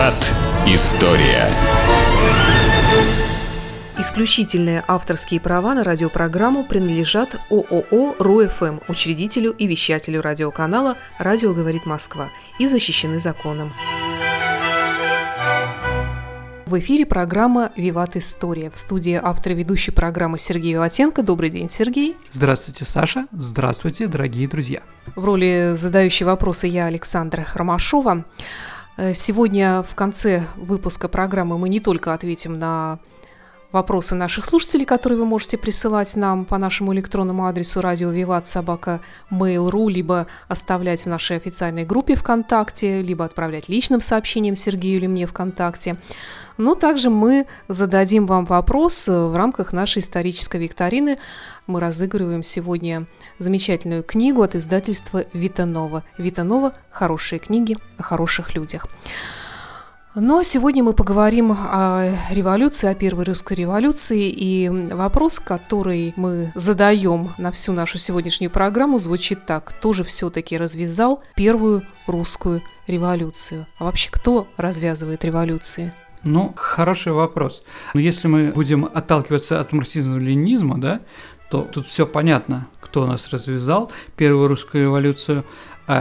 Виват. История. Исключительные авторские права на радиопрограмму принадлежат ООО «РУФМ», учредителю и вещателю радиоканала «Радио говорит Москва» и защищены законом. В эфире программа «Виват История». В студии автор ведущей программы Сергей Виватенко. Добрый день, Сергей. Здравствуйте, Саша. Здравствуйте, дорогие друзья. В роли задающей вопросы я, Александра Ромашова. Э, сегодня в конце выпуска программы мы не только ответим на вопросы наших слушателей, которые вы можете присылать нам по нашему электронному адресу радио Виват собака mail.ru, либо оставлять в нашей официальной группе ВКонтакте, либо отправлять личным сообщением Сергею или мне ВКонтакте. Но также мы зададим вам вопрос в рамках нашей исторической викторины. Мы разыгрываем сегодня замечательную книгу от издательства Витанова. Витанова «Хорошие книги о хороших людях». Но сегодня мы поговорим о революции, о первой русской революции. И вопрос, который мы задаем на всю нашу сегодняшнюю программу, звучит так. Кто же все-таки развязал первую русскую революцию? А вообще, кто развязывает революции? Ну, хороший вопрос. Но если мы будем отталкиваться от марксизма-ленинизма, да, то тут все понятно, кто нас развязал первую русскую революцию,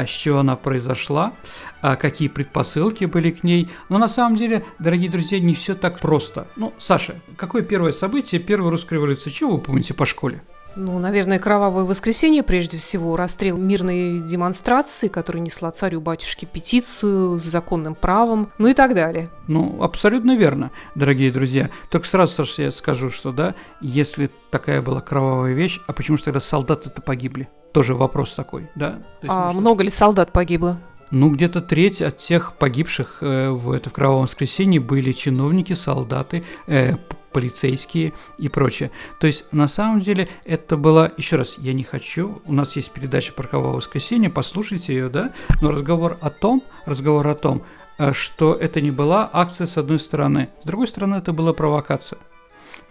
с чего она произошла, а какие предпосылки были к ней. Но на самом деле, дорогие друзья, не все так просто. Ну, Саша, какое первое событие первой русской революции? Чего вы помните по школе? Ну, наверное, кровавое воскресенье, прежде всего, расстрел мирной демонстрации, которая несла царю батюшке петицию с законным правом, ну и так далее. Ну, абсолютно верно, дорогие друзья. Только сразу, Саша, я скажу, что да, если такая была кровавая вещь, а почему же тогда солдаты-то погибли? Тоже вопрос такой, да? Есть, а ну, много ли солдат погибло? Ну, где-то треть от тех погибших э, в это в кровавом воскресенье были чиновники, солдаты, э, полицейские и прочее. То есть, на самом деле, это было... Еще раз, я не хочу... У нас есть передача про кровавое воскресенье, послушайте ее, да? Но разговор о том, разговор о том, э, что это не была акция с одной стороны. С другой стороны, это была провокация.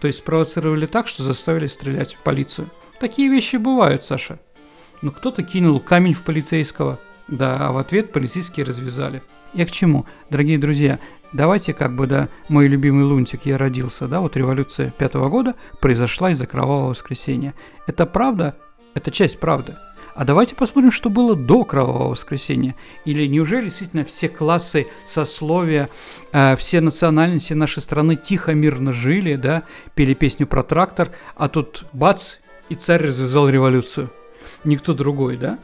То есть, спровоцировали так, что заставили стрелять в полицию. Такие вещи бывают, Саша. Ну, кто-то кинул камень в полицейского, да, а в ответ полицейские развязали. Я к чему? Дорогие друзья, давайте как бы, да, мой любимый лунтик, я родился, да, вот революция пятого года произошла из-за кровавого воскресенья. Это правда? Это часть правды. А давайте посмотрим, что было до Кровавого воскресенья. Или неужели действительно все классы, сословия, э, все национальности нашей страны тихо, мирно жили, да, пели песню про трактор, а тут бац, и царь развязал революцию никто другой, да?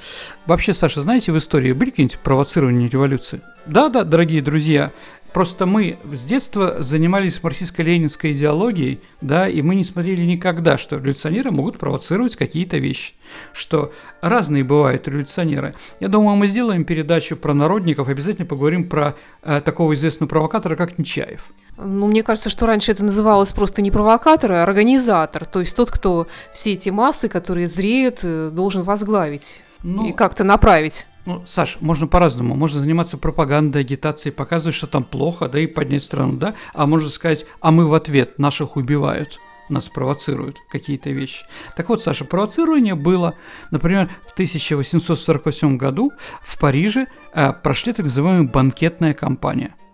Вообще, Саша, знаете, в истории были какие-нибудь провоцирования революции? Да, да, дорогие друзья, Просто мы с детства занимались марксистско-ленинской идеологией, да, и мы не смотрели никогда, что революционеры могут провоцировать какие-то вещи, что разные бывают революционеры. Я думаю, мы сделаем передачу про народников, обязательно поговорим про э, такого известного провокатора, как Нечаев. Ну, мне кажется, что раньше это называлось просто не провокатор, а организатор, то есть тот, кто все эти массы, которые зреют, э, должен возглавить ну, и как-то направить. Ну, Саш, можно по-разному. Можно заниматься пропагандой, агитацией, показывать, что там плохо, да, и поднять страну, да. А можно сказать, а мы в ответ, наших убивают нас провоцируют какие-то вещи. Так вот, Саша, провоцирование было, например, в 1848 году в Париже э, прошли так называемая банкетная кампания –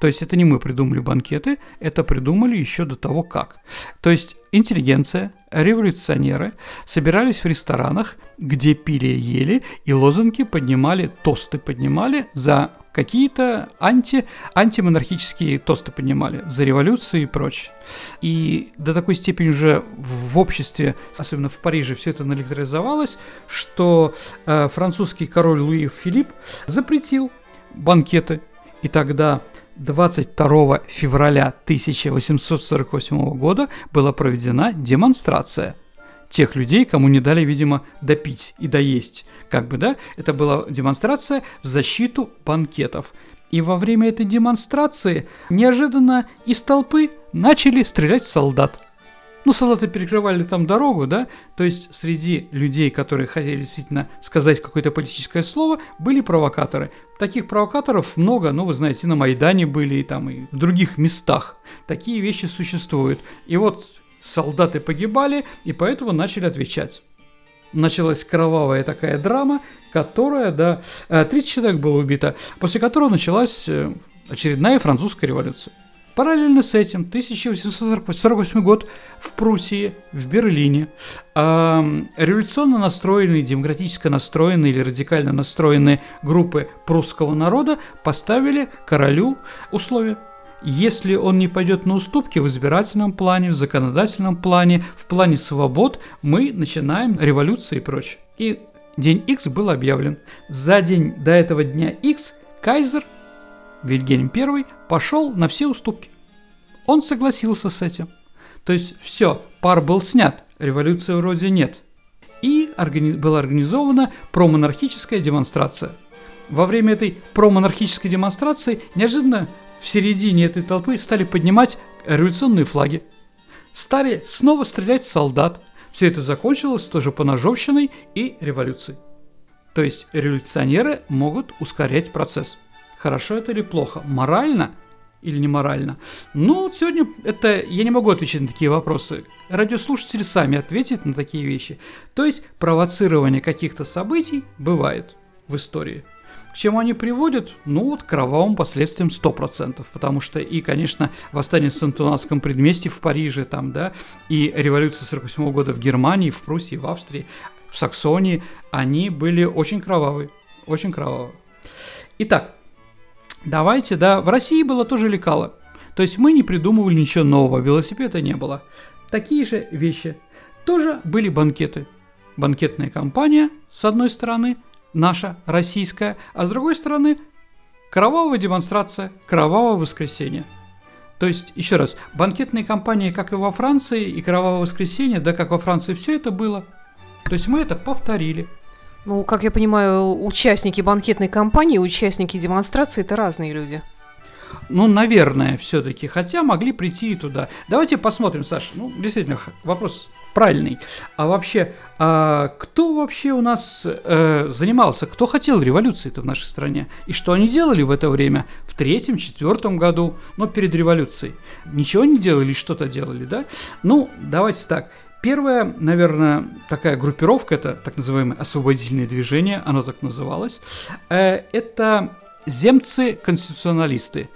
то есть это не мы придумали банкеты, это придумали еще до того как. То есть интеллигенция, революционеры собирались в ресторанах, где пили и ели, и лозунги поднимали, тосты поднимали за какие-то анти, антимонархические тосты поднимали за революцию и прочее. И до такой степени уже в обществе, особенно в Париже, все это наэлектризовалось, что э, французский король Луи Филипп запретил банкеты. И тогда 22 февраля 1848 года была проведена демонстрация тех людей, кому не дали, видимо, допить и доесть. Как бы, да? Это была демонстрация в защиту банкетов. И во время этой демонстрации неожиданно из толпы начали стрелять солдат – ну, солдаты перекрывали там дорогу, да, то есть среди людей, которые хотели действительно сказать какое-то политическое слово, были провокаторы. Таких провокаторов много, ну, вы знаете, на Майдане были и там и в других местах. Такие вещи существуют. И вот солдаты погибали, и поэтому начали отвечать. Началась кровавая такая драма, которая, да, 30 э, человек было убито, после которого началась э, очередная французская революция. Параллельно с этим 1848 год в Пруссии, в Берлине, э, революционно настроенные, демократически настроенные или радикально настроенные группы прусского народа поставили королю условия. Если он не пойдет на уступки в избирательном плане, в законодательном плане, в плане свобод, мы начинаем революции и прочее. И день X был объявлен. За день до этого дня X кайзер Вильгельм I пошел на все уступки. Он согласился с этим. То есть все, пар был снят, революции вроде нет. И органи- была организована промонархическая демонстрация. Во время этой промонархической демонстрации неожиданно в середине этой толпы стали поднимать революционные флаги. Стали снова стрелять солдат. Все это закончилось тоже поножовщиной и революцией. То есть революционеры могут ускорять процесс. Хорошо это или плохо? Морально или не морально? Ну, вот сегодня это я не могу отвечать на такие вопросы. Радиослушатели сами ответят на такие вещи. То есть провоцирование каких-то событий бывает в истории. К чему они приводят? Ну, вот кровавым последствиям 100%, потому что и, конечно, восстание в Сантунатском предместье в Париже, там, да, и революция 48 года в Германии, в Пруссии, в Австрии, в Саксонии, они были очень кровавые, очень кровавые. Итак, давайте, да, в России было тоже лекало. То есть мы не придумывали ничего нового, велосипеда не было. Такие же вещи. Тоже были банкеты. Банкетная компания, с одной стороны, наша, российская, а с другой стороны, кровавая демонстрация, кровавое воскресенье. То есть, еще раз, банкетные компании, как и во Франции, и кровавое воскресенье, да, как во Франции, все это было. То есть мы это повторили. Ну, как я понимаю, участники банкетной кампании, участники демонстрации – это разные люди. Ну, наверное, все-таки, хотя могли прийти и туда. Давайте посмотрим, Саша. Ну, действительно, вопрос правильный. А вообще, а кто вообще у нас э, занимался, кто хотел революции-то в нашей стране? И что они делали в это время? В третьем, четвертом году, ну, перед революцией. Ничего не делали, что-то делали, да? Ну, давайте так. Первая, наверное, такая группировка, это так называемое освободительное движение, оно так называлось, э, это земцы-конституционалисты.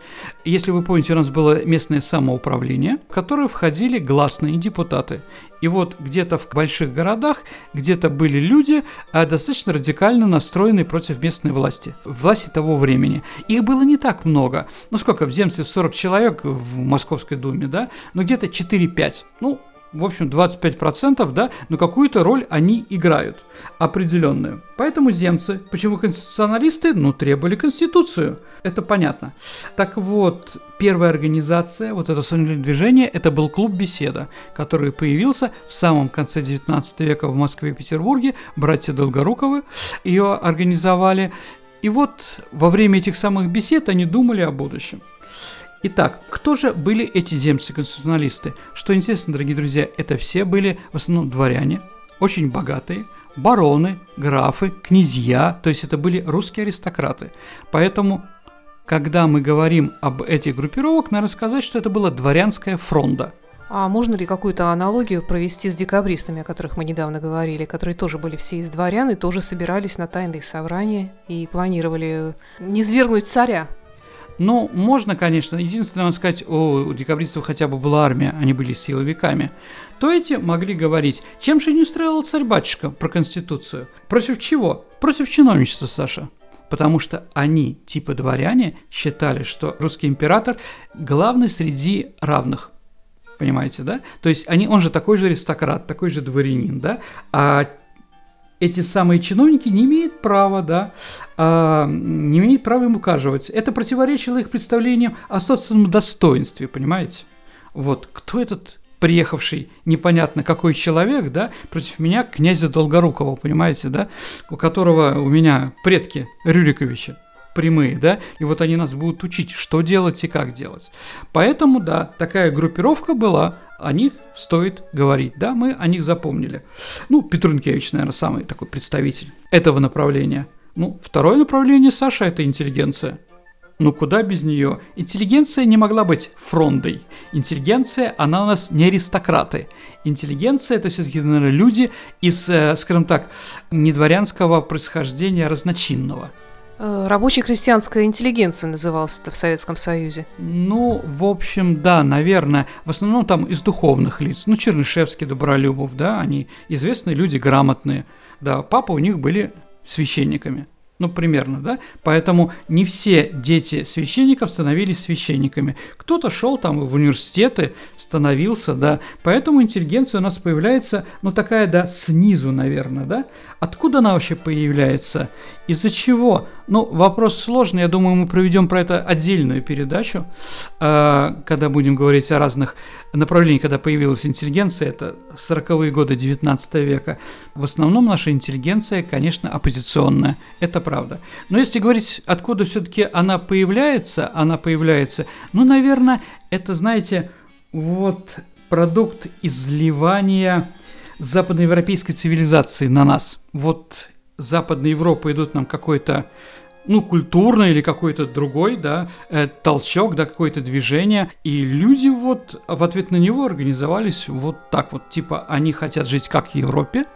Если вы помните, у нас было местное самоуправление, в которое входили гласные депутаты. И вот где-то в больших городах, где-то были люди, а, достаточно радикально настроенные против местной власти, власти того времени. Их было не так много. Ну сколько, в земстве 40 человек в Московской думе, да? Но где-то 4-5. Ну, в общем, 25%, да, но какую-то роль они играют определенную. Поэтому земцы, почему конституционалисты, ну, требовали конституцию. Это понятно. Так вот, первая организация, вот это сомнительное движение, это был клуб «Беседа», который появился в самом конце 19 века в Москве и Петербурге. Братья Долгоруковы ее организовали. И вот во время этих самых бесед они думали о будущем. Итак, кто же были эти земцы-конституционалисты? Что интересно, дорогие друзья, это все были в основном дворяне, очень богатые, бароны, графы, князья, то есть это были русские аристократы. Поэтому, когда мы говорим об этих группировок, надо сказать, что это была дворянская фронта. А можно ли какую-то аналогию провести с декабристами, о которых мы недавно говорили, которые тоже были все из дворян и тоже собирались на тайные собрания и планировали низвергнуть царя? Ну, можно, конечно. Единственное, надо сказать, о, у декабристов хотя бы была армия, они были силовиками. То эти могли говорить, чем же не устраивал царь-батюшка про Конституцию? Против чего? Против чиновничества, Саша. Потому что они, типа дворяне, считали, что русский император главный среди равных. Понимаете, да? То есть они, он же такой же аристократ, такой же дворянин, да? А эти самые чиновники не имеют права, да, а, не имеют права им указывать. Это противоречило их представлениям о собственном достоинстве, понимаете? Вот, кто этот приехавший непонятно какой человек, да, против меня князя Долгорукова, понимаете, да, у которого у меня предки Рюриковича прямые, да, и вот они нас будут учить, что делать и как делать. Поэтому, да, такая группировка была, о них стоит говорить, да, мы о них запомнили. Ну, Петрункевич, наверное, самый такой представитель этого направления. Ну, второе направление, Саша, это интеллигенция. Ну куда без нее? Интеллигенция не могла быть фрондой. Интеллигенция, она у нас не аристократы. Интеллигенция это все-таки, наверное, люди из, э, скажем так, не дворянского происхождения, а разночинного. Э, Рабочая крестьянская интеллигенция называлась это в Советском Союзе. Ну, в общем, да, наверное. В основном там из духовных лиц. Ну, Чернышевский, Добролюбов, да, они известные люди, грамотные. Да, папа у них были священниками. Ну, примерно, да? Поэтому не все дети священников становились священниками. Кто-то шел там в университеты, становился, да. Поэтому интеллигенция у нас появляется, ну, такая, да, снизу, наверное, да. Откуда она вообще появляется? Из-за чего? Ну, вопрос сложный, я думаю, мы проведем про это отдельную передачу, э, когда будем говорить о разных направлениях, когда появилась интеллигенция, это 40-е годы 19 века. В основном наша интеллигенция, конечно, оппозиционная, это правда. Но если говорить, откуда все-таки она появляется, она появляется, ну, наверное, это, знаете, вот продукт изливания западноевропейской цивилизации на нас. Вот Западная Европа идут нам какой-то ну, культурный или какой-то другой, да, э, толчок, да, какое-то движение. И люди вот в ответ на него организовались вот так вот, типа, они хотят жить как в Европе,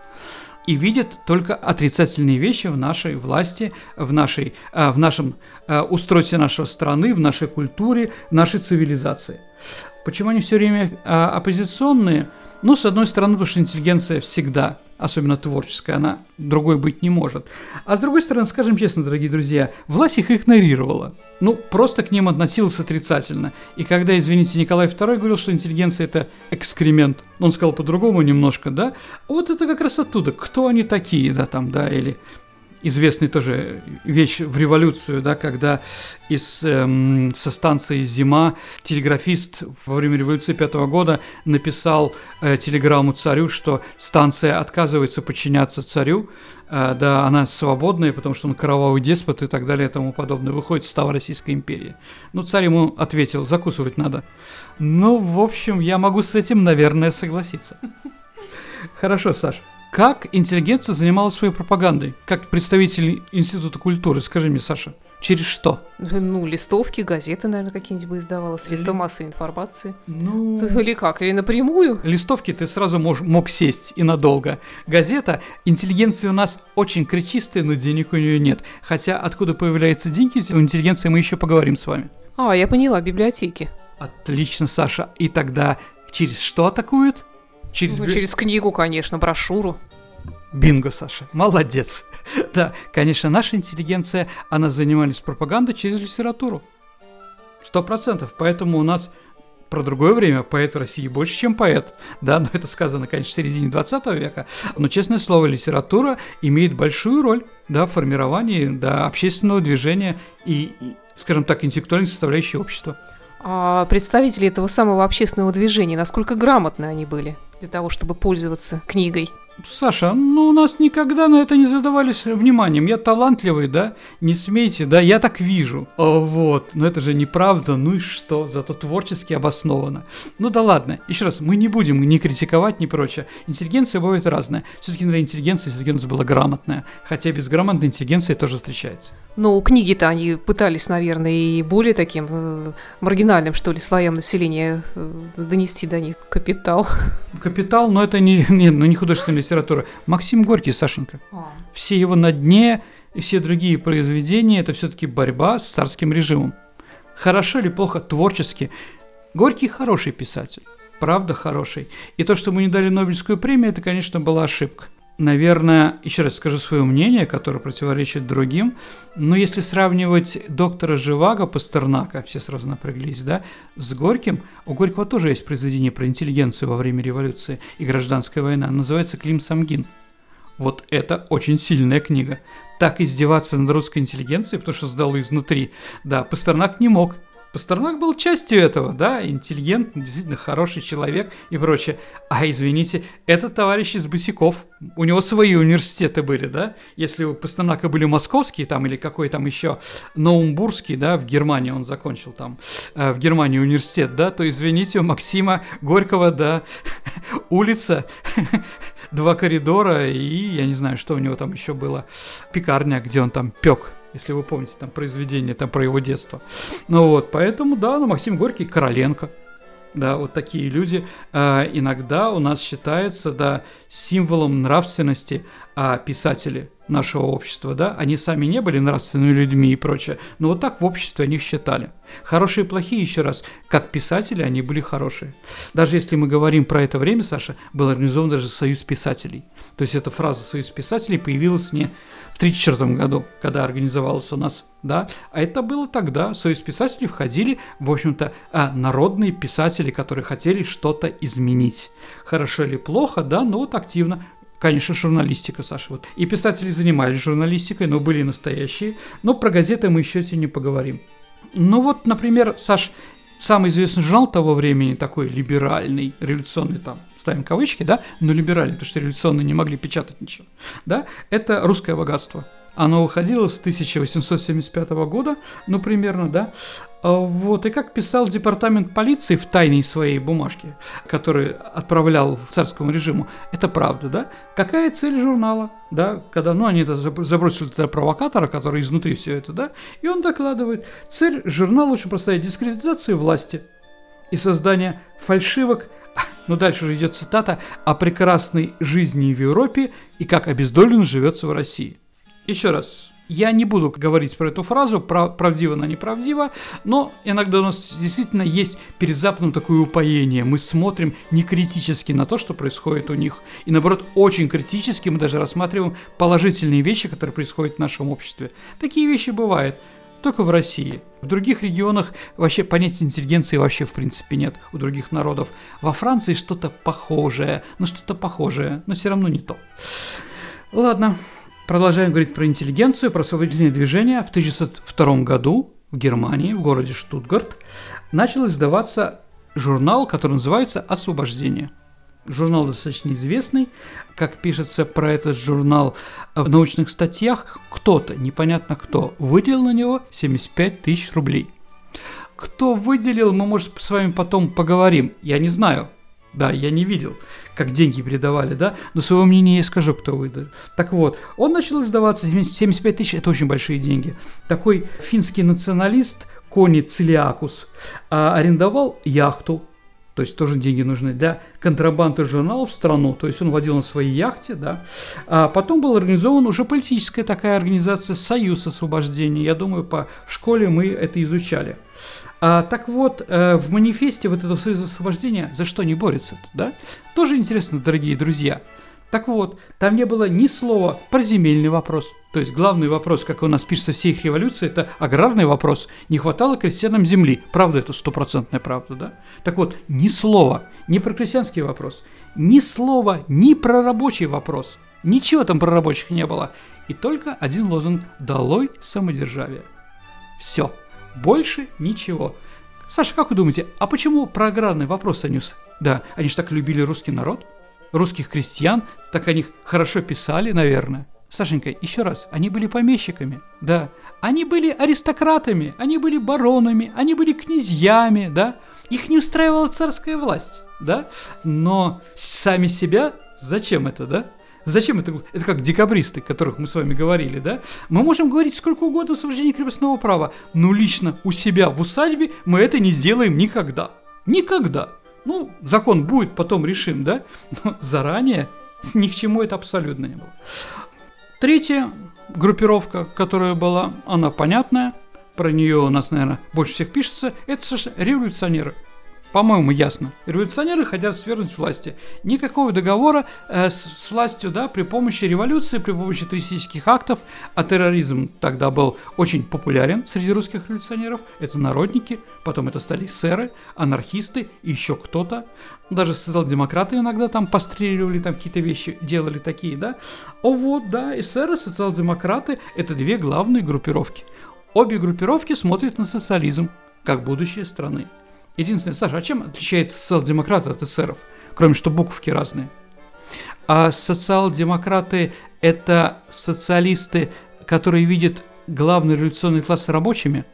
и видят только отрицательные вещи в нашей власти, в, нашей, э, в нашем э, устройстве нашей страны, в нашей культуре, в нашей цивилизации. Почему они все время э, оппозиционные? Ну, с одной стороны, потому что интеллигенция всегда, особенно творческая, она другой быть не может. А с другой стороны, скажем честно, дорогие друзья, власть их игнорировала. Ну, просто к ним относилась отрицательно. И когда, извините, Николай II говорил, что интеллигенция – это экскремент, он сказал по-другому немножко, да, вот это как раз оттуда, кто они такие, да, там, да, или известный тоже вещь в революцию, да, когда из, эм, со станции «Зима» телеграфист во время революции пятого года написал э, телеграмму царю, что станция отказывается подчиняться царю, э, да, она свободная, потому что он кровавый деспот и так далее и тому подобное, выходит из става Российской империи. Ну, царь ему ответил, закусывать надо. Ну, в общем, я могу с этим, наверное, согласиться. Хорошо, Саш. Как интеллигенция занималась своей пропагандой? Как представитель Института культуры, скажи мне, Саша, через что? Ну, листовки, газеты, наверное, какие-нибудь бы издавала, средства массовой информации. Ну... Или как, или напрямую? Листовки ты сразу мож, мог сесть и надолго. Газета, интеллигенция у нас очень кричистая, но денег у нее нет. Хотя откуда появляются деньги у интеллигенции, мы еще поговорим с вами. А, я поняла, библиотеки. Отлично, Саша. И тогда через что атакуют? Через, ну, через книгу, конечно, брошюру. Бинго, Саша, молодец. да, конечно, наша интеллигенция, она занималась пропагандой через литературу. Сто процентов. Поэтому у нас про другое время поэт в России больше, чем поэт. Да, но это сказано, конечно, в середине 20 века. Но, честное слово, литература имеет большую роль да, в формировании да, общественного движения и, и, скажем так, интеллектуальной составляющей общества. А представители этого самого общественного движения, насколько грамотны они были? для того, чтобы пользоваться книгой. Саша, ну у нас никогда на это не задавались вниманием. Я талантливый, да? Не смейте, да? Я так вижу. О, вот. Но это же неправда. Ну и что? Зато творчески обосновано. Ну да ладно. Еще раз, мы не будем ни критиковать, ни прочее. Интеллигенция бывает разная. Все-таки, наверное, интеллигенция все-таки у нас была грамотная. Хотя безграмотная интеллигенция тоже встречается. Ну, книги-то они пытались, наверное, и более таким э, маргинальным, что ли, слоям населения э, донести до них капитал. Капитал, но это не, не, ну, не художественная литература. Максим Горький, Сашенька. А. Все его на дне и все другие произведения – это все-таки борьба с царским режимом. Хорошо или плохо, творчески. Горький хороший писатель, правда хороший. И то, что мы не дали Нобелевскую премию, это, конечно, была ошибка. Наверное, еще раз скажу свое мнение, которое противоречит другим, но если сравнивать доктора Живаго Пастернака, все сразу напряглись, да, с Горьким, у Горького тоже есть произведение про интеллигенцию во время революции и гражданской войны, называется «Клим Самгин». Вот это очень сильная книга. Так издеваться над русской интеллигенцией, потому что сдал изнутри, да, Пастернак не мог – Пастернак был частью этого, да, интеллигентный, действительно хороший человек и прочее. А, извините, этот товарищ из Босиков, у него свои университеты были, да? Если у Пастернака были московские там или какой там еще Наумбургский, да, в Германии он закончил там, э, в Германии университет, да, то, извините, у Максима Горького, да, улица, два коридора и, я не знаю, что у него там еще было, пекарня, где он там пек если вы помните там произведение там про его детство. Ну вот, поэтому, да, ну, Максим Горький, Короленко, да, вот такие люди э, иногда у нас считаются, да, символом нравственности, а писатели нашего общества, да, они сами не были нравственными людьми и прочее, но вот так в обществе они их считали. Хорошие и плохие, еще раз, как писатели они были хорошие. Даже если мы говорим про это время, Саша, был организован даже Союз писателей. То есть эта фраза «Союз писателей» появилась не в 1934 году, когда организовался у нас, да, а это было тогда. Союз писателей входили, в общем-то, а, народные писатели, которые хотели что-то изменить. Хорошо или плохо, да, но вот активно Конечно, журналистика, Саша. Вот. И писатели занимались журналистикой, но были настоящие. Но про газеты мы еще сегодня поговорим. Ну вот, например, Саш, самый известный журнал того времени, такой либеральный, революционный там, ставим кавычки, да, но либеральный, потому что революционные не могли печатать ничего, да, это «Русское богатство». Оно выходило с 1875 года, ну, примерно, да. А вот, и как писал департамент полиции в тайной своей бумажке, который отправлял в царскому режиму, это правда, да? Какая цель журнала, да? Когда, ну, они это забросили туда провокатора, который изнутри все это, да? И он докладывает, цель журнала очень простая, дискредитация власти и создание фальшивок ну, дальше уже идет цитата о прекрасной жизни в Европе и как обездоленно живется в России. Еще раз, я не буду говорить про эту фразу, прав, правдиво она неправдива, но иногда у нас действительно есть перед Западом такое упоение. Мы смотрим не критически на то, что происходит у них, и наоборот очень критически мы даже рассматриваем положительные вещи, которые происходят в нашем обществе. Такие вещи бывают. Только в России. В других регионах вообще понятия интеллигенции вообще в принципе нет у других народов. Во Франции что-то похожее, но что-то похожее, но все равно не то. Ладно, Продолжаем говорить про интеллигенцию, про освободительное движение. В 1902 году в Германии, в городе Штутгарт, начал издаваться журнал, который называется «Освобождение». Журнал достаточно известный. Как пишется про этот журнал в научных статьях, кто-то, непонятно кто, выделил на него 75 тысяч рублей. Кто выделил, мы, может, с вами потом поговорим. Я не знаю, да, я не видел, как деньги передавали, да, но своего мнения я скажу, кто выдал. Так вот, он начал издаваться, 75 тысяч – это очень большие деньги. Такой финский националист Кони Цилиакус а, арендовал яхту, то есть тоже деньги нужны для контрабанды журналов в страну, то есть он водил на своей яхте, да. А потом был организован уже политическая такая организация «Союз освобождения», я думаю, по, в школе мы это изучали. А, так вот, э, в манифесте вот этого союза освобождения за что не борется, да? Тоже интересно, дорогие друзья. Так вот, там не было ни слова про земельный вопрос. То есть главный вопрос, как у нас пишется все их революции, это аграрный вопрос. Не хватало крестьянам земли. Правда, это стопроцентная правда, да? Так вот, ни слова, ни про крестьянский вопрос, ни слова, ни про рабочий вопрос. Ничего там про рабочих не было. И только один лозунг «Долой самодержавие». Все. Больше ничего. Саша, как вы думаете, а почему про аграрный вопрос они... Да, они же так любили русский народ, русских крестьян, так о них хорошо писали, наверное. Сашенька, еще раз, они были помещиками, да. Они были аристократами, они были баронами, они были князьями, да. Их не устраивала царская власть, да. Но сами себя, зачем это, да? Зачем это? Это как декабристы, которых мы с вами говорили, да? Мы можем говорить сколько угодно о освобождении крепостного права, но лично у себя в усадьбе мы это не сделаем никогда. Никогда. Ну, закон будет, потом решим, да? Но заранее ни к чему это абсолютно не было. Третья группировка, которая была, она понятная, про нее у нас, наверное, больше всех пишется, это революционеры – по-моему, ясно. Революционеры хотят свергнуть власти. Никакого договора э, с, с властью, да, при помощи революции, при помощи террористических актов, а терроризм тогда был очень популярен среди русских революционеров. Это народники, потом это стали эсеры, анархисты, еще кто-то. Даже социал-демократы иногда там постреливали, там какие-то вещи делали такие, да. О вот, да, эсеры, социал-демократы – это две главные группировки. Обе группировки смотрят на социализм как будущее страны. Единственное, Саша, а чем отличается социал-демократы от эсеров? Кроме что буковки разные. А социал-демократы – это социалисты, которые видят главный революционный класс рабочими.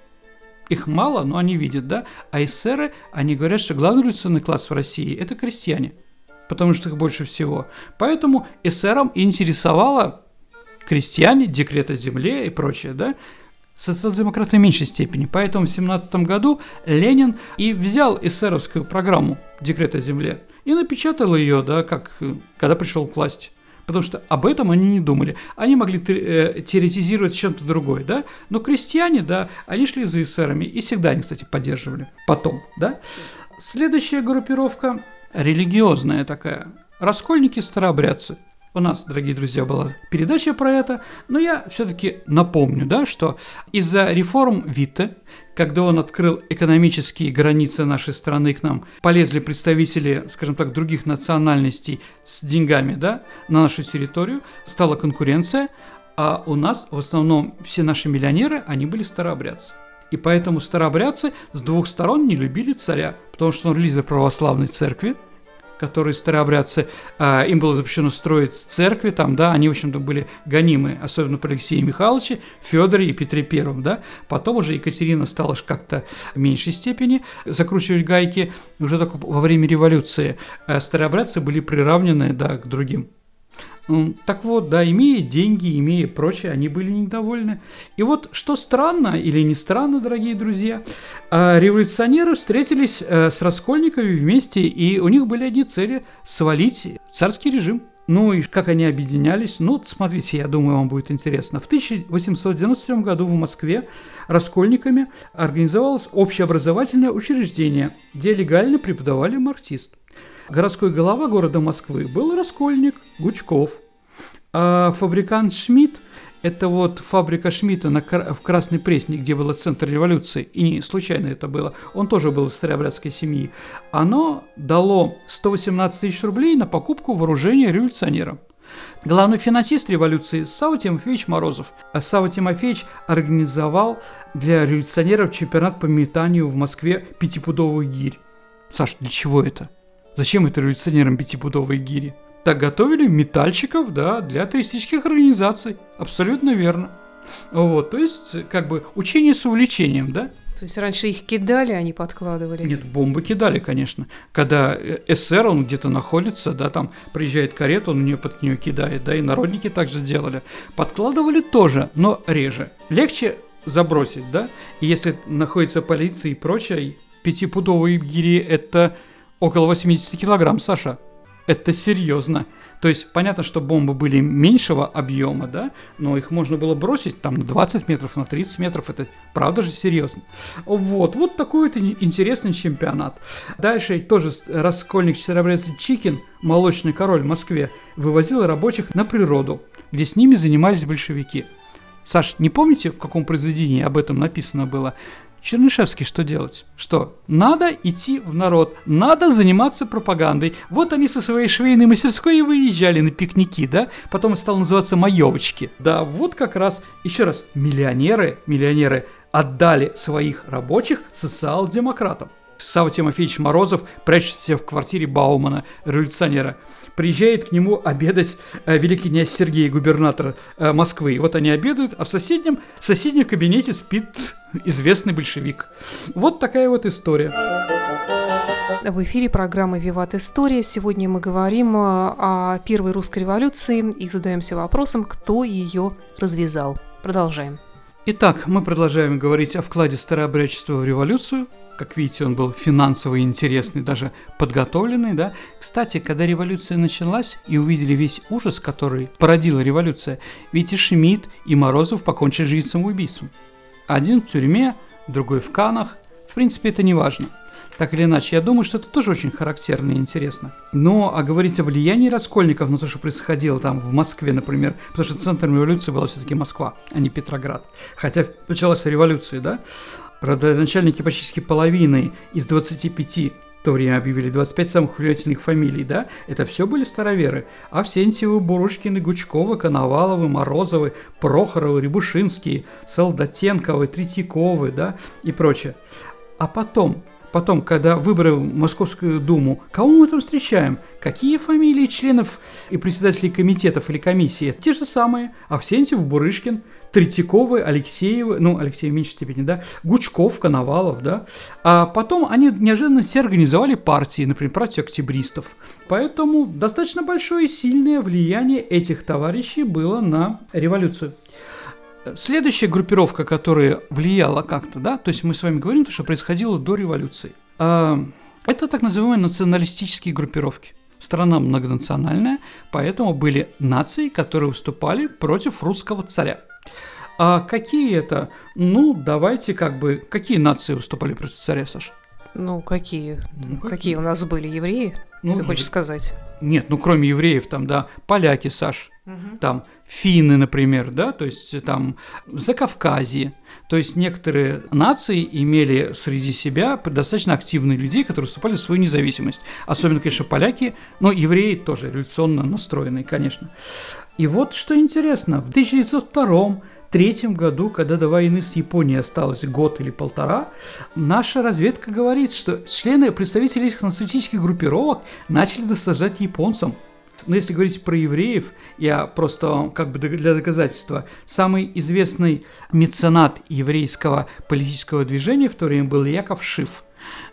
Их мало, но они видят, да? А эсеры, они говорят, что главный революционный класс в России – это крестьяне, потому что их больше всего. Поэтому эсерам интересовало крестьяне, декрет о земле и прочее, да? Социал-демократы в меньшей степени. Поэтому в 17 году Ленин и взял эсеровскую программу «Декрет о земле» и напечатал ее, да, как, когда пришел к власти. потому что об этом они не думали. Они могли э, теоретизировать чем-то другое, да, но крестьяне, да, они шли за эсерами, и всегда они, кстати, поддерживали потом, да. Следующая группировка религиозная такая, раскольники-старообрядцы – у нас, дорогие друзья, была передача про это, но я все-таки напомню, да, что из-за реформ Витте, когда он открыл экономические границы нашей страны к нам, полезли представители, скажем так, других национальностей с деньгами, да, на нашу территорию, стала конкуренция, а у нас в основном все наши миллионеры, они были старообрядцы. И поэтому старообрядцы с двух сторон не любили царя, потому что он лидер православной церкви, которые старообрядцы, э, им было запрещено строить церкви, там, да, они, в общем-то, были гонимы, особенно при Алексее Михайловиче, Федоре и Петре Первом, да. Потом уже Екатерина стала как-то в меньшей степени закручивать гайки, уже только во время революции э, старообрядцы были приравнены, да, к другим так вот, да, имея деньги, имея прочее, они были недовольны. И вот что странно или не странно, дорогие друзья, а, революционеры встретились э, с раскольниками вместе, и у них были одни цели – свалить царский режим. Ну и как они объединялись? Ну, смотрите, я думаю, вам будет интересно. В 1897 году в Москве раскольниками организовалось общеобразовательное учреждение, где легально преподавали марксист. Городской голова города Москвы был Раскольник, Гучков. А фабрикант Шмидт – это вот фабрика Шмидта на, в Красной Пресне, где был центр революции, и не случайно это было, он тоже был из старообрядской семьи, оно дало 118 тысяч рублей на покупку вооружения революционерам. Главный финансист революции Сава Тимофеевич Морозов. А Сава Тимофеевич организовал для революционеров чемпионат по метанию в Москве пятипудовых гирь. Саш, для чего это? Зачем это революционерам пятипудовые гири? Так готовили метальщиков, да, для туристических организаций. Абсолютно верно. Вот, то есть, как бы, учение с увлечением, да? То есть раньше их кидали, они подкладывали? Нет, бомбы кидали, конечно. Когда э, СССР, он где-то находится, да, там приезжает карета, он у нее под нее кидает, да, и народники также делали. Подкладывали тоже, но реже. Легче забросить, да, и если находится полиция и прочее, пятипудовые гири – это Около 80 килограмм, Саша. Это серьезно. То есть понятно, что бомбы были меньшего объема, да, но их можно было бросить там на 20 метров, на 30 метров. Это правда же серьезно. Вот, вот такой вот интересный чемпионат. Дальше тоже раскольник Черобрец Чикин, молочный король в Москве, вывозил рабочих на природу, где с ними занимались большевики. Саш, не помните, в каком произведении об этом написано было? Чернышевский что делать? Что? Надо идти в народ, надо заниматься пропагандой. Вот они со своей швейной мастерской и выезжали на пикники, да? Потом стал называться «Маевочки». Да, вот как раз, еще раз, миллионеры, миллионеры отдали своих рабочих социал-демократам. Сава Тимофеевич Морозов прячется в квартире Баумана, революционера. Приезжает к нему обедать э, великий князь Сергей, губернатор э, Москвы. И вот они обедают, а в соседнем, в соседнем кабинете спит известный большевик. Вот такая вот история. В эфире программы «Виват История». Сегодня мы говорим э, о первой русской революции и задаемся вопросом, кто ее развязал. Продолжаем. Итак, мы продолжаем говорить о вкладе старообрядчества в революцию. Как видите, он был финансово интересный, даже подготовленный, да. Кстати, когда революция началась и увидели весь ужас, который породила революция, ведь и Шмидт, и Морозов покончили жизнь самоубийством. Один в тюрьме, другой в Канах. В принципе, это не важно. Так или иначе, я думаю, что это тоже очень характерно и интересно. Но а говорить о влиянии раскольников на то, что происходило там в Москве, например, потому что центром революции была все-таки Москва, а не Петроград. Хотя началась революция, да? Родоначальники почти половины из 25 в то время объявили 25 самых влиятельных фамилий, да, это все были староверы. Авсентьевы, Бурушкины, Гучковы, Коноваловы, Морозовы, Прохоровы, Рябушинские, Солдатенковы, Третьяковы, да, и прочее. А потом, потом, когда выборы в Московскую Думу, кого мы там встречаем? Какие фамилии членов и председателей комитетов или комиссии? Те же самые. Авсентьев, Бурышкин, Третьяковы, Алексеевы, ну, Алексей в меньшей степени, да, Гучков, Коновалов, да. А потом они неожиданно все организовали партии, например, партию октябристов. Поэтому достаточно большое и сильное влияние этих товарищей было на революцию. Следующая группировка, которая влияла как-то, да, то есть мы с вами говорим, то, что происходило до революции, а, это так называемые националистические группировки. страна многонациональная, поэтому были нации, которые выступали против русского царя. А какие это? Ну, давайте как бы... Какие нации выступали против царя, Саша? Ну, какие? Ну, какие? какие у нас были евреи? Ну, Ты хочешь сказать? Нет, ну кроме евреев, там, да, поляки, Саш, угу. там финны, например, да, то есть там Закавказье. То есть некоторые нации имели среди себя достаточно активных людей, которые выступали за свою независимость. Особенно, конечно, поляки, но евреи тоже революционно настроенные, конечно. И вот что интересно, в 1902 третьем году, когда до войны с Японией осталось год или полтора, наша разведка говорит, что члены представителей этих нацистических группировок начали досаждать японцам. Но если говорить про евреев, я просто как бы для доказательства, самый известный меценат еврейского политического движения в то время был Яков Шиф.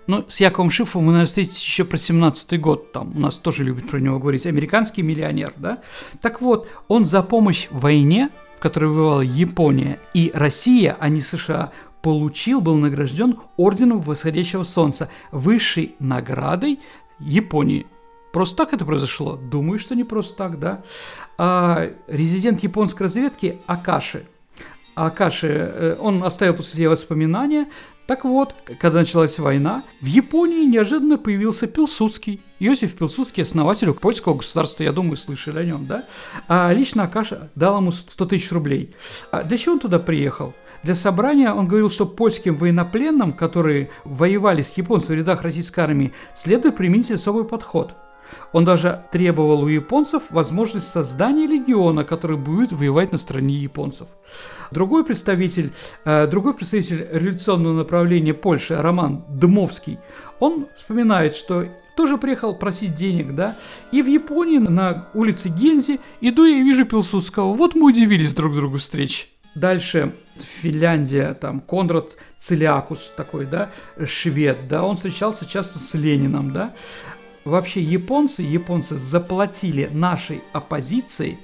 Ну, с Яковом Шифом мы, наверное, встретились еще про 17-й год, там у нас тоже любят про него говорить, американский миллионер, да? Так вот, он за помощь в войне в которой воевала Япония и Россия, а не США, получил, был награжден орденом восходящего солнца, высшей наградой Японии. Просто так это произошло? Думаю, что не просто так, да. А, резидент японской разведки Акаши. Акаши, э, он оставил после себя воспоминания, так вот, когда началась война, в Японии неожиданно появился Пилсудский. Иосиф Пилсудский, основатель польского государства, я думаю, слышали о нем, да? А лично Акаша дал ему 100 тысяч рублей. А для чего он туда приехал? Для собрания он говорил, что польским военнопленным, которые воевали с японцами в рядах российской армии, следует применить особый подход – он даже требовал у японцев возможность создания легиона, который будет воевать на стороне японцев. Другой представитель, э, другой представитель революционного направления Польши, Роман Дмовский, он вспоминает, что тоже приехал просить денег, да, и в Японии на улице Гензи иду и вижу Пилсудского. Вот мы удивились друг другу встречи. Дальше Финляндия, там Конрад Целиакус такой, да, швед, да, он встречался часто с Лениным, да. Вообще японцы, японцы заплатили нашей оппозиции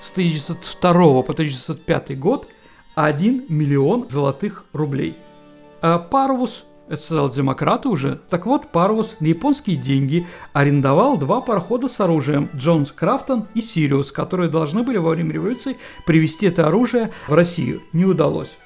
с 1902 по 1905 год 1 миллион золотых рублей. А Парвус, это сказал демократы уже, так вот Парвус на японские деньги арендовал два парохода с оружием Джон Графтон и Сириус, которые должны были во время революции привезти это оружие в Россию. Не удалось.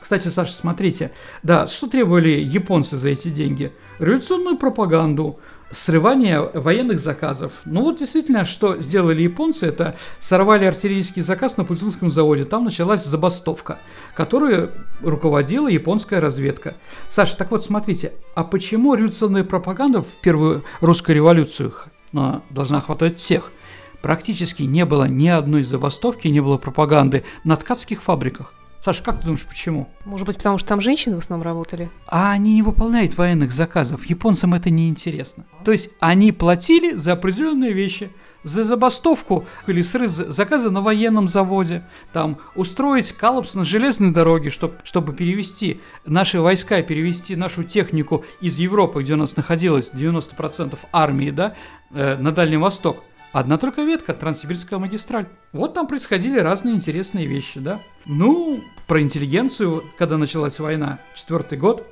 Кстати, Саша, смотрите, да, что требовали японцы за эти деньги? Революционную пропаганду, срывание военных заказов. Ну вот действительно, что сделали японцы, это сорвали артиллерийский заказ на Путинском заводе. Там началась забастовка, которую руководила японская разведка. Саша, так вот смотрите, а почему революционная пропаганда в первую русскую революцию ну, должна охватывать всех? Практически не было ни одной забастовки, не было пропаганды на ткацких фабриках. Саша, как ты думаешь, почему? Может быть, потому что там женщины в основном работали? А они не выполняют военных заказов. Японцам это не интересно. То есть они платили за определенные вещи. За забастовку или срыв заказа на военном заводе, там устроить коллапс на железной дороге, чтобы, чтобы перевести наши войска, перевести нашу технику из Европы, где у нас находилось 90% армии, да, э, на Дальний Восток. Одна только ветка, Транссибирская магистраль. Вот там происходили разные интересные вещи, да. Ну, про интеллигенцию, когда началась война, четвертый год.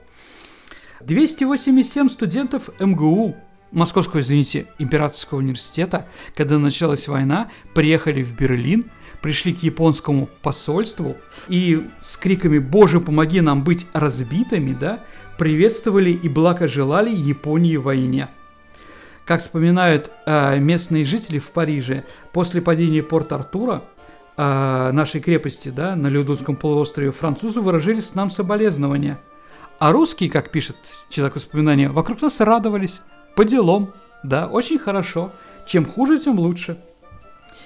287 студентов МГУ, Московского, извините, Императорского университета, когда началась война, приехали в Берлин, пришли к японскому посольству и с криками «Боже, помоги нам быть разбитыми», да, приветствовали и благожелали Японии войне. Как вспоминают э, местные жители в Париже, после падения Порт-Артура, э, нашей крепости, да, на Леодунском полуострове, французы выражали нам соболезнования. А русские, как пишет человек воспоминания, вокруг нас радовались, по делам, да, очень хорошо. Чем хуже, тем лучше.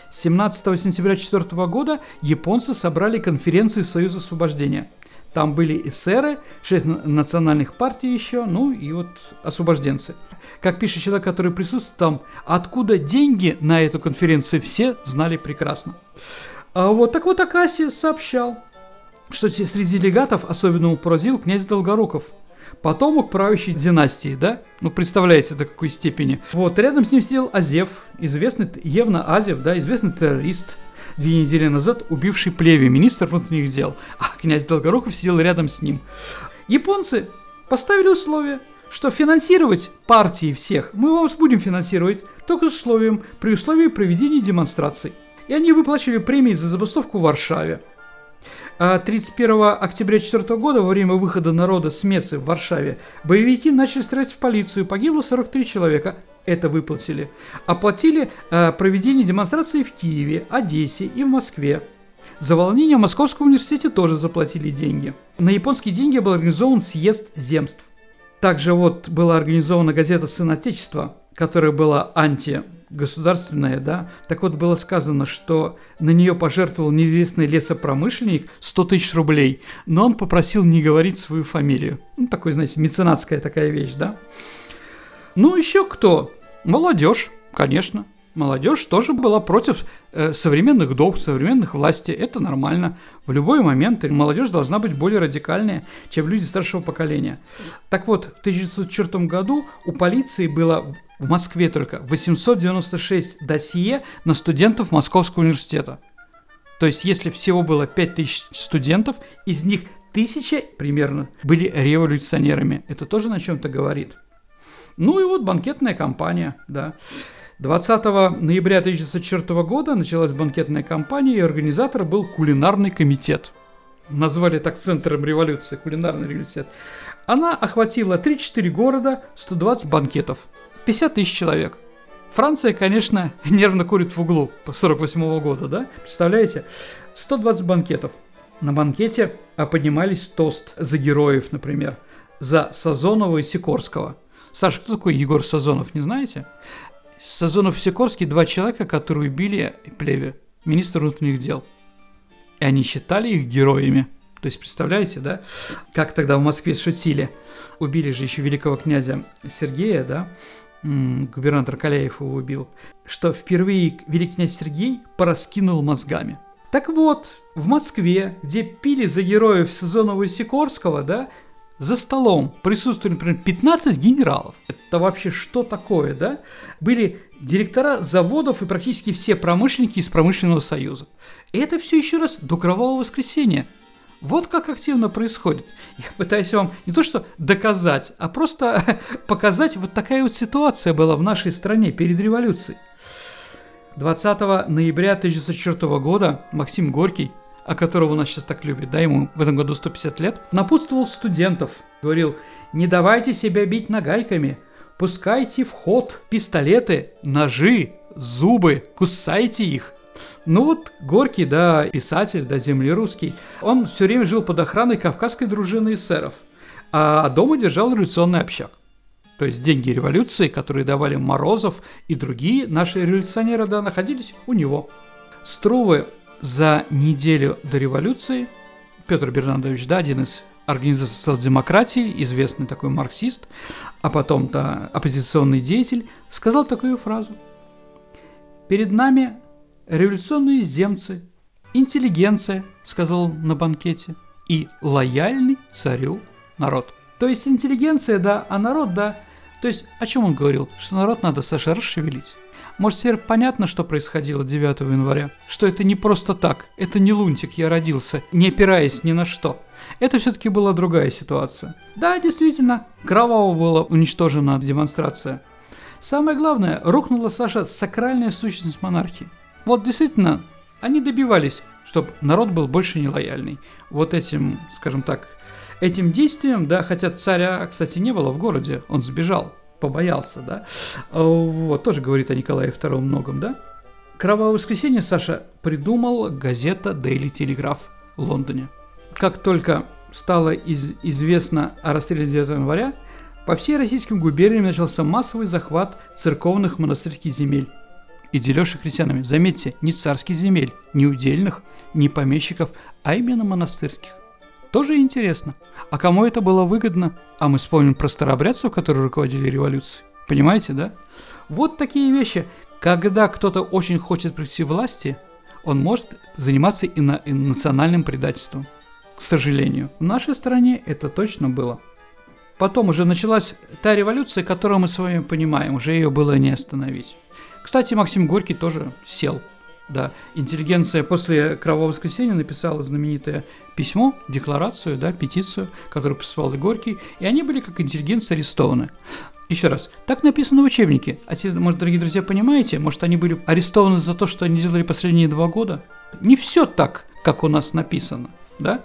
17 сентября 4 года японцы собрали конференцию Союза освобождения – там были эсеры, шесть национальных партий еще, ну и вот освобожденцы. Как пишет человек, который присутствует там, откуда деньги на эту конференцию, все знали прекрасно. А вот так вот Акаси сообщал, что среди делегатов особенно поразил князь Долгоруков – потомок правящей династии, да? Ну, представляете, до какой степени. Вот, рядом с ним сидел Азев, известный Евна Азев, да, известный террорист, две недели назад убивший Плеви, министр внутренних дел, а князь Долгоруков сидел рядом с ним. Японцы поставили условия, что финансировать партии всех мы вам будем финансировать только с условием, при условии проведения демонстраций. И они выплачивали премии за забастовку в Варшаве. 31 а октября 4 года, во время выхода народа с мессы в Варшаве, боевики начали стрелять в полицию. Погибло 43 человека. Это выплатили. Оплатили э, проведение демонстрации в Киеве, Одессе и в Москве. За волнение в Московском университете тоже заплатили деньги. На японские деньги был организован съезд земств. Также вот была организована газета «Сын Отечества», которая была антигосударственная, да, так вот было сказано, что на нее пожертвовал неизвестный лесопромышленник 100 тысяч рублей, но он попросил не говорить свою фамилию. Ну, такой, знаете, меценатская такая вещь, да. Ну, еще кто? Молодежь, конечно. Молодежь тоже была против э, современных доб, современных властей. Это нормально. В любой момент молодежь должна быть более радикальнее, чем люди старшего поколения. Так вот, в 1904 году у полиции было в Москве только 896 досье на студентов Московского университета. То есть, если всего было 5000 студентов, из них тысяча примерно были революционерами. Это тоже на чем-то говорит. Ну и вот банкетная кампания, да. 20 ноября 1904 года началась банкетная кампания, и организатор был кулинарный комитет. Назвали так центром революции, кулинарный революция. Она охватила 3-4 города, 120 банкетов, 50 тысяч человек. Франция, конечно, нервно курит в углу по 48 -го года, да? Представляете? 120 банкетов. На банкете а, поднимались тост за героев, например, за Сазонова и Сикорского. Саша, кто такой Егор Сазонов, не знаете? Сазонов и Сикорский – два человека, которые убили Плеве, министра внутренних дел. И они считали их героями. То есть, представляете, да, как тогда в Москве шутили. Убили же еще великого князя Сергея, да, губернатор Каляев его убил, что впервые великий князь Сергей пораскинул мозгами. Так вот, в Москве, где пили за героев Сазонова и Сикорского, да, за столом присутствовали, например, 15 генералов. Это вообще что такое, да? Были директора заводов и практически все промышленники из промышленного союза. И это все еще раз до кровавого воскресенья. Вот как активно происходит. Я пытаюсь вам не то что доказать, а просто показать, вот такая вот ситуация была в нашей стране перед революцией. 20 ноября 1904 года Максим Горький о которого у нас сейчас так любят, да, ему в этом году 150 лет, напутствовал студентов, говорил, не давайте себя бить нагайками, пускайте в ход пистолеты, ножи, зубы, кусайте их. Ну вот Горький, да, писатель, да, землерусский, он все время жил под охраной кавказской дружины эсеров, а дома держал революционный общак. То есть деньги революции, которые давали Морозов и другие наши революционеры, да, находились у него. Струвы за неделю до революции Петр Бернардович, да, один из организации социал-демократии, известный такой марксист, а потом-то оппозиционный деятель, сказал такую фразу. «Перед нами революционные земцы, интеллигенция», сказал он на банкете, и лояльный царю народ. То есть интеллигенция, да, а народ, да. То есть о чем он говорил? Что народ надо, Саша, расшевелить. Может, теперь понятно, что происходило 9 января? Что это не просто так, это не лунтик, я родился, не опираясь ни на что. Это все-таки была другая ситуация. Да, действительно, кроваво была уничтожена демонстрация. Самое главное, рухнула, Саша, сакральная сущность монархии. Вот действительно, они добивались, чтобы народ был больше нелояльный. Вот этим, скажем так, этим действием, да, хотя царя, кстати, не было в городе, он сбежал побоялся, да. А, вот, тоже говорит о Николае II многом, да. Кровавое воскресенье Саша придумал газета Daily Telegraph в Лондоне. Как только стало из известно о расстреле 9 января, по всей российским губерниям начался массовый захват церковных монастырских земель и дележ крестьянами. Заметьте, не царских земель, не удельных, не помещиков, а именно монастырских. Тоже интересно. А кому это было выгодно? А мы вспомним про старообрядцев, которые руководили революцией. Понимаете, да? Вот такие вещи. Когда кто-то очень хочет прийти власти, он может заниматься и, на, и национальным предательством. К сожалению. В нашей стране это точно было. Потом уже началась та революция, которую мы с вами понимаем, уже ее было не остановить. Кстати, Максим Горький тоже сел да, интеллигенция после Кровавого воскресенья написала знаменитое письмо, декларацию, да, петицию, которую прислал и Горький, и они были как интеллигенция арестованы. Еще раз, так написано в учебнике. А те, может, дорогие друзья, понимаете, может, они были арестованы за то, что они делали последние два года? Не все так, как у нас написано, да?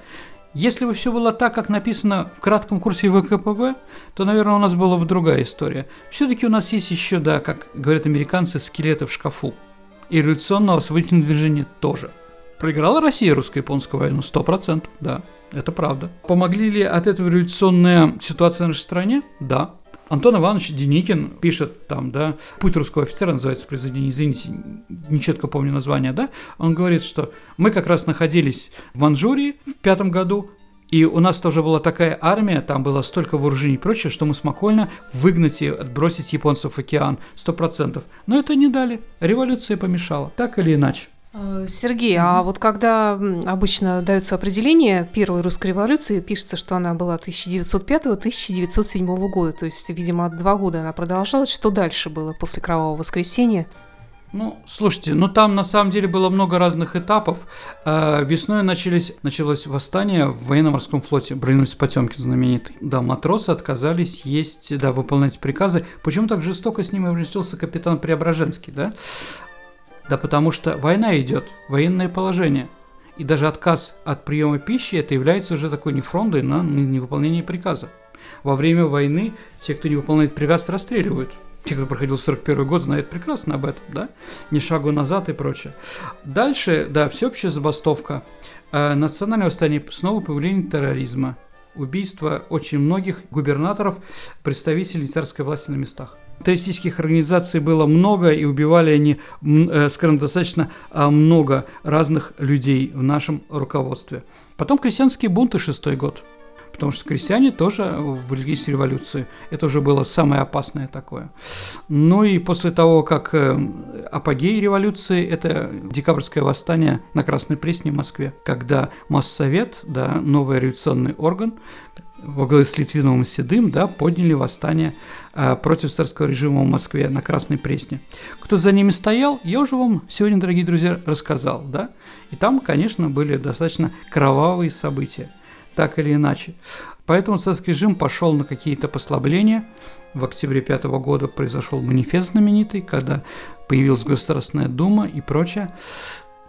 Если бы все было так, как написано в кратком курсе ВКПБ, то, наверное, у нас была бы другая история. Все-таки у нас есть еще, да, как говорят американцы, скелеты в шкафу. И революционного освободительного движения тоже. Проиграла Россия русско-японскую войну? Сто процентов, да, это правда. Помогли ли от этого революционная ситуация в нашей стране? Да. Антон Иванович Деникин пишет там, да, «Путь русского офицера» называется произведение, извините, нечетко помню название, да, он говорит, что мы как раз находились в Манчжурии в пятом году, и у нас тоже была такая армия, там было столько вооружений и прочее, что мы смогли выгнать и отбросить японцев в океан, сто процентов. Но это не дали, революция помешала, так или иначе. Э, Сергей, а вот когда обычно дается определение Первой русской революции, пишется, что она была 1905-1907 года, то есть, видимо, два года она продолжалась. Что дальше было после Кровавого воскресенья? Ну, слушайте, ну там на самом деле было много разных этапов. Э, весной начались, началось восстание в военно-морском флоте, броненосец Потемкин знаменитый. Да, матросы отказались есть, да, выполнять приказы. Почему так жестоко с ним обратился капитан Преображенский, да? Да потому что война идет, военное положение. И даже отказ от приема пищи это является уже такой нефрондой на невыполнение приказа. Во время войны те, кто не выполняет приказ, расстреливают. Те, кто проходил 41 год, знают прекрасно об этом, да? Ни шагу назад и прочее. Дальше, да, всеобщая забастовка. Э, национальное восстание, снова появление терроризма. Убийство очень многих губернаторов, представителей царской власти на местах террористических организаций было много, и убивали они, э, скажем, достаточно а, много разных людей в нашем руководстве. Потом крестьянские бунты, шестой год. Потому что крестьяне тоже влились в революцию. Это уже было самое опасное такое. Ну и после того, как э, апогей революции, это декабрьское восстание на Красной Пресне в Москве, когда Моссовет, да, новый революционный орган, во главе с Литвиновым и Седым да, подняли восстание э, против царского режима в Москве на Красной Пресне. Кто за ними стоял, я уже вам сегодня, дорогие друзья, рассказал. Да? И там, конечно, были достаточно кровавые события, так или иначе. Поэтому царский режим пошел на какие-то послабления. В октябре пятого года произошел манифест знаменитый, когда появилась Государственная Дума и прочее.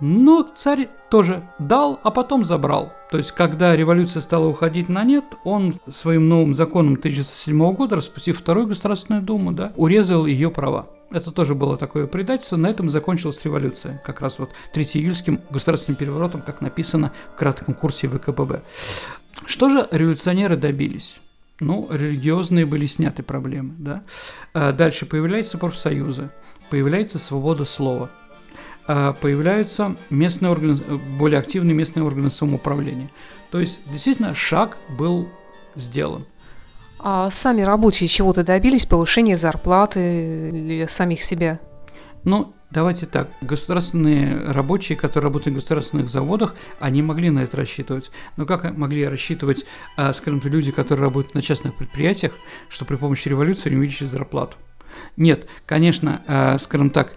Но царь тоже дал, а потом забрал. То есть, когда революция стала уходить на нет, он своим новым законом 1907 года, распустив Вторую Государственную Думу, да, урезал ее права. Это тоже было такое предательство. На этом закончилась революция. Как раз вот 3 июльским государственным переворотом, как написано в кратком курсе ВКПБ. Что же революционеры добились? Ну, религиозные были сняты проблемы, да. А дальше появляются профсоюзы, появляется свобода слова – появляются местные органы, более активные местные органы самоуправления. То есть, действительно, шаг был сделан. А сами рабочие чего-то добились? Повышения зарплаты или самих себя? Ну, давайте так. Государственные рабочие, которые работают на государственных заводах, они могли на это рассчитывать. Но как могли рассчитывать, а, скажем, люди, которые работают на частных предприятиях, что при помощи революции они увеличили зарплату? Нет, конечно, а, скажем так,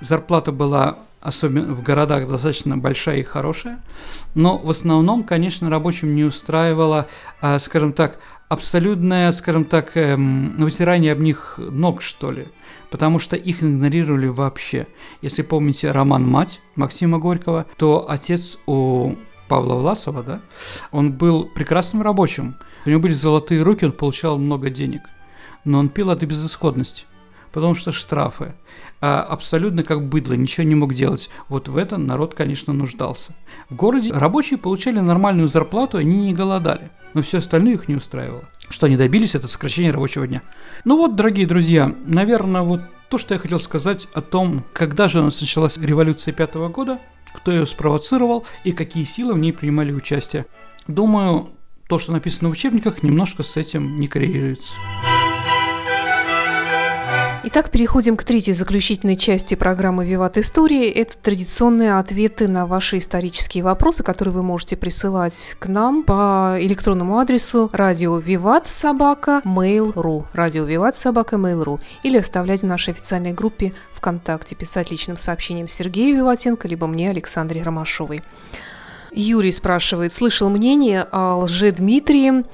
зарплата была особенно в городах достаточно большая и хорошая, но в основном, конечно, рабочим не устраивало, а, скажем так, абсолютное, скажем так, эм, вытирание об них ног, что ли, потому что их игнорировали вообще. Если помните роман «Мать» Максима Горького, то отец у Павла Власова, да, он был прекрасным рабочим, у него были золотые руки, он получал много денег, но он пил от безысходности – потому что штрафы. А абсолютно как быдло, ничего не мог делать. Вот в этом народ, конечно, нуждался. В городе рабочие получали нормальную зарплату, они не голодали. Но все остальное их не устраивало. Что они добились, это сокращение рабочего дня. Ну вот, дорогие друзья, наверное, вот то, что я хотел сказать о том, когда же у нас началась революция пятого года, кто ее спровоцировал и какие силы в ней принимали участие. Думаю, то, что написано в учебниках, немножко с этим не коррелируется. Итак, переходим к третьей заключительной части программы «Виват Истории». Это традиционные ответы на ваши исторические вопросы, которые вы можете присылать к нам по электронному адресу радио Виват собака mail.ru радио Виват собака mail.ru или оставлять в нашей официальной группе ВКонтакте, писать личным сообщением Сергею Виватенко, либо мне, Александре Ромашовой. Юрий спрашивает, слышал мнение о лже Дмитрии,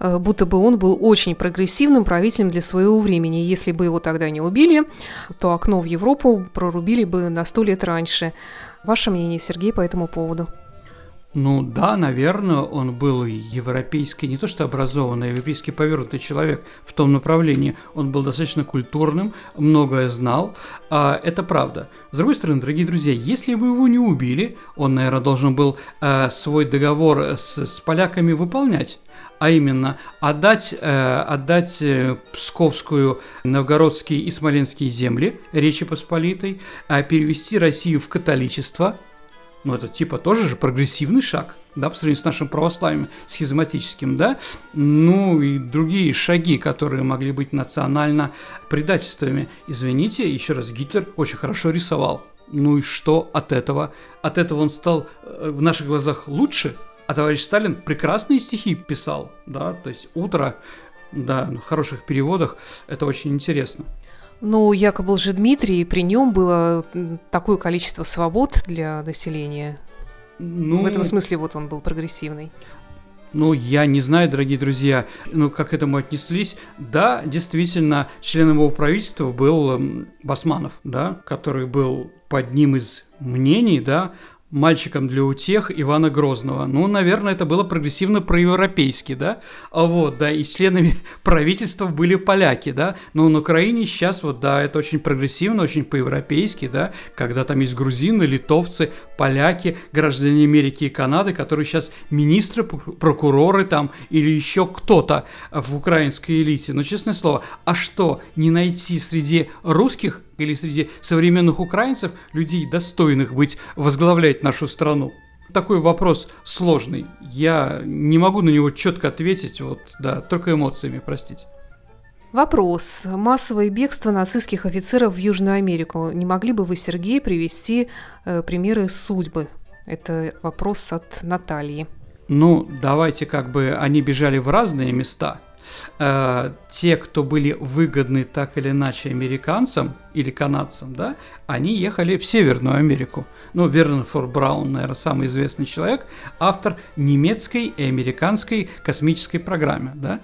будто бы он был очень прогрессивным правителем для своего времени. Если бы его тогда не убили, то окно в Европу прорубили бы на сто лет раньше. Ваше мнение, Сергей, по этому поводу? Ну да, наверное, он был европейский, не то что образованный, а европейский повернутый человек в том направлении. Он был достаточно культурным, многое знал. А, это правда. С другой стороны, дорогие друзья, если бы его не убили, он, наверное, должен был а, свой договор с, с поляками выполнять а именно отдать, э, отдать э, Псковскую, Новгородские и Смоленские земли Речи Посполитой, э, перевести Россию в католичество, ну это типа тоже же прогрессивный шаг, да, по сравнению с нашим православием схизматическим, да, ну и другие шаги, которые могли быть национально предательствами. Извините, еще раз, Гитлер очень хорошо рисовал. Ну и что от этого? От этого он стал э, в наших глазах лучше – а товарищ Сталин прекрасные стихи писал, да, то есть «Утро», да, в хороших переводах, это очень интересно. Ну, якобы же Дмитрий, при нем было такое количество свобод для населения. Ну, в этом смысле вот он был прогрессивный. Ну, я не знаю, дорогие друзья, ну, как к этому отнеслись. Да, действительно, членом его правительства был Басманов, да, который был под одним из мнений, да, мальчиком для утех Ивана Грозного. Ну, наверное, это было прогрессивно проевропейски, да? А вот, да, и членами правительства были поляки, да? Но на Украине сейчас вот, да, это очень прогрессивно, очень по-европейски, да? Когда там есть грузины, литовцы, поляки, граждане Америки и Канады, которые сейчас министры, прокуроры там или еще кто-то в украинской элите. Но, честное слово, а что, не найти среди русских или среди современных украинцев людей, достойных быть, возглавлять нашу страну? Такой вопрос сложный. Я не могу на него четко ответить, вот, да, только эмоциями, простите. Вопрос. Массовое бегство нацистских офицеров в Южную Америку. Не могли бы вы, Сергей, привести э, примеры судьбы? Это вопрос от Натальи. Ну, давайте как бы они бежали в разные места – э, те, кто были выгодны так или иначе американцам или канадцам, да, они ехали в Северную Америку. Ну, Вернон Фор Браун, наверное, самый известный человек, автор немецкой и американской космической программы, да.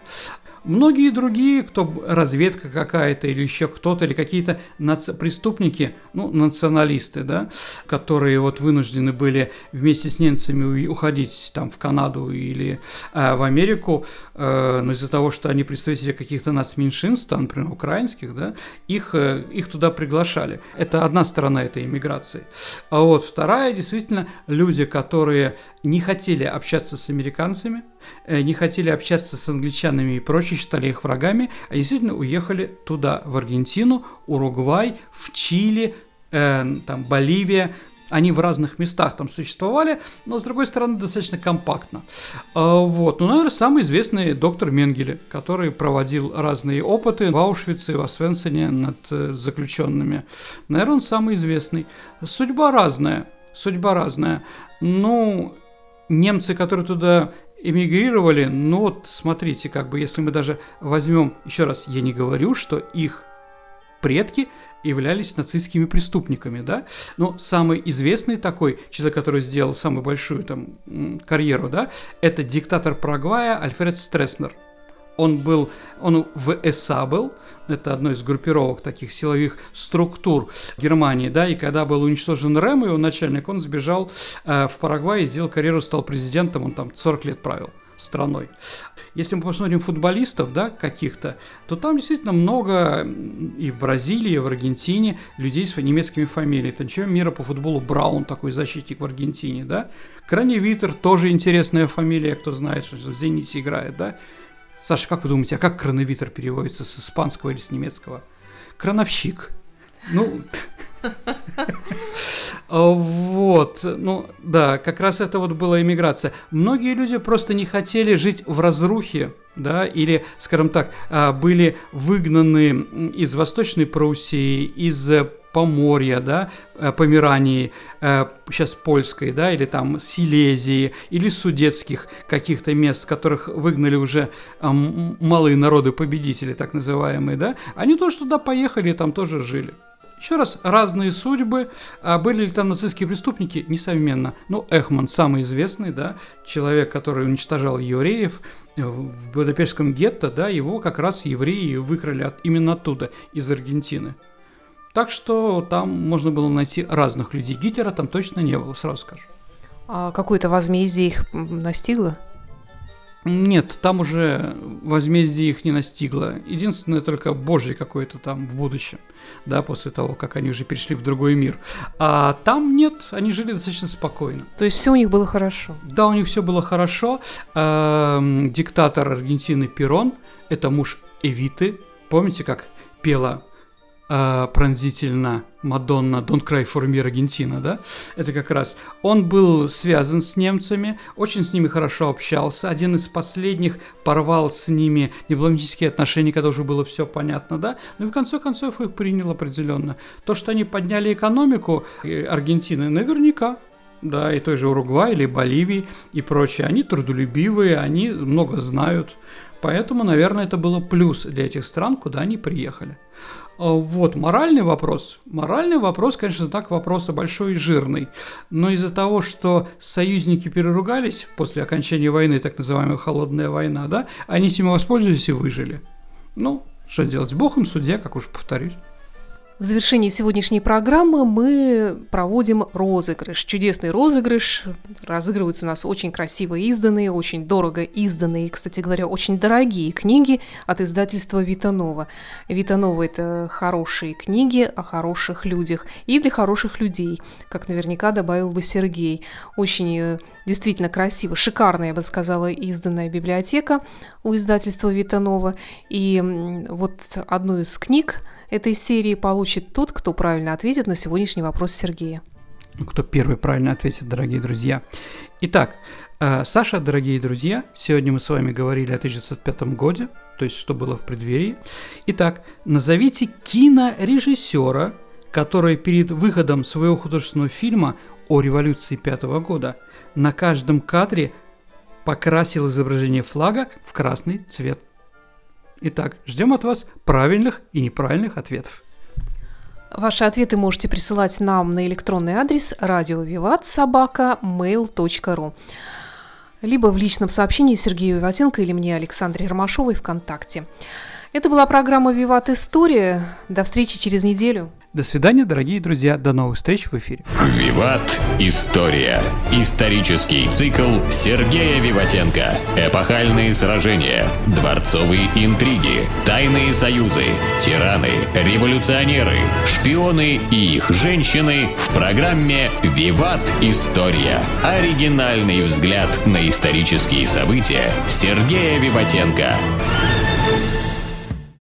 Многие другие, кто разведка какая-то или еще кто-то, или какие-то наци- преступники, ну, националисты, да, которые вот вынуждены были вместе с немцами уходить там в Канаду или э, в Америку, э, но из-за того, что они представители каких-то нацменьшинств, там, например, украинских, да, их, э, их туда приглашали. Это одна сторона этой иммиграции. А вот вторая, действительно, люди, которые не хотели общаться с американцами, не хотели общаться с англичанами и прочее, считали их врагами, а действительно уехали туда, в Аргентину, Уругвай, в Чили, э, там, Боливия, они в разных местах там существовали, но, с другой стороны, достаточно компактно. А, вот. Ну, наверное, самый известный доктор Менгеле, который проводил разные опыты в Аушвице и в Освенцине над э, заключенными. Наверное, он самый известный. Судьба разная. Судьба разная. Ну, немцы, которые туда эмигрировали, ну вот смотрите, как бы если мы даже возьмем, еще раз, я не говорю, что их предки являлись нацистскими преступниками, да, но самый известный такой человек, который сделал самую большую там карьеру, да, это диктатор Парагвая Альфред Стресснер – он был, он в ЭСА был, это одной из группировок таких силовых структур Германии, да, и когда был уничтожен РЭМ, его начальник, он сбежал э, в Парагвай и сделал карьеру, стал президентом, он там 40 лет правил страной. Если мы посмотрим футболистов, да, каких-то, то там действительно много и в Бразилии, и в Аргентине людей с немецкими фамилиями. Это чемпион мира по футболу Браун, такой защитник в Аргентине, да. Краневитер, тоже интересная фамилия, кто знает, что в «Зените» играет, да. Саша, как вы думаете, а как крановитер переводится с испанского или с немецкого? Крановщик. Ну, Вот, ну да, как раз это вот была иммиграция. Многие люди просто не хотели жить в разрухе, да, или, скажем так, а, были выгнаны из Восточной Пруссии, из Поморья, да, э, Померании, сейчас э, польской, да, или там Силезии, или судетских каких-то мест, с которых выгнали уже малые народы-победители, так называемые, да, они тоже туда поехали и там тоже жили. Еще раз, разные судьбы. А были ли там нацистские преступники? Несомненно. Ну, Эхман самый известный, да, человек, который уничтожал евреев в Будапештском гетто, да, его как раз евреи выкрали от, именно оттуда, из Аргентины. Так что там можно было найти разных людей. Гитлера там точно не было, сразу скажу. А какое-то возмездие их настигло? Нет, там уже возмездие их не настигло. Единственное, только Божье какое-то там в будущем, да, после того, как они уже перешли в другой мир. А там нет, они жили достаточно спокойно. То есть все у них было хорошо? Да, у них все было хорошо. Эм, диктатор Аргентины Перон, это муж Эвиты. Помните, как пела э, пронзительно Мадонна Don't Cry for Me Аргентина, да, это как раз, он был связан с немцами, очень с ними хорошо общался, один из последних порвал с ними дипломатические отношения, когда уже было все понятно, да, но ну в конце концов их принял определенно. То, что они подняли экономику э, Аргентины, наверняка, да, и той же Уругвай или Боливии и прочее, они трудолюбивые, они много знают, поэтому, наверное, это было плюс для этих стран, куда они приехали. А, вот, моральный вопрос. Моральный вопрос, конечно, знак вопроса большой и жирный. Но из-за того, что союзники переругались после окончания войны, так называемая холодная война, да, они этим воспользовались и выжили. Ну, что делать? Бог им судья, как уж повторюсь. В завершении сегодняшней программы мы проводим розыгрыш. Чудесный розыгрыш. Разыгрываются у нас очень красиво изданные, очень дорого изданные, кстати говоря, очень дорогие книги от издательства Витанова. Витанова – это хорошие книги о хороших людях и для хороших людей, как наверняка добавил бы Сергей. Очень э, действительно красиво, шикарная, я бы сказала, изданная библиотека у издательства Витанова. И вот одну из книг – этой серии получит тот, кто правильно ответит на сегодняшний вопрос Сергея. Кто первый правильно ответит, дорогие друзья. Итак, э, Саша, дорогие друзья, сегодня мы с вами говорили о 1905 году, то есть что было в преддверии. Итак, назовите кинорежиссера, который перед выходом своего художественного фильма о революции пятого года на каждом кадре покрасил изображение флага в красный цвет. Итак, ждем от вас правильных и неправильных ответов. Ваши ответы можете присылать нам на электронный адрес радиовиват.собака.mail.ru либо в личном сообщении Сергею Виватенко или мне, Александре Ромашовой, ВКонтакте. Это была программа «Виват История». До встречи через неделю. До свидания, дорогие друзья. До новых встреч в эфире. «Виват. История». Исторический цикл Сергея Виватенко. Эпохальные сражения, дворцовые интриги, тайные союзы, тираны, революционеры, шпионы и их женщины в программе «Виват. История». Оригинальный взгляд на исторические события Сергея Виватенко.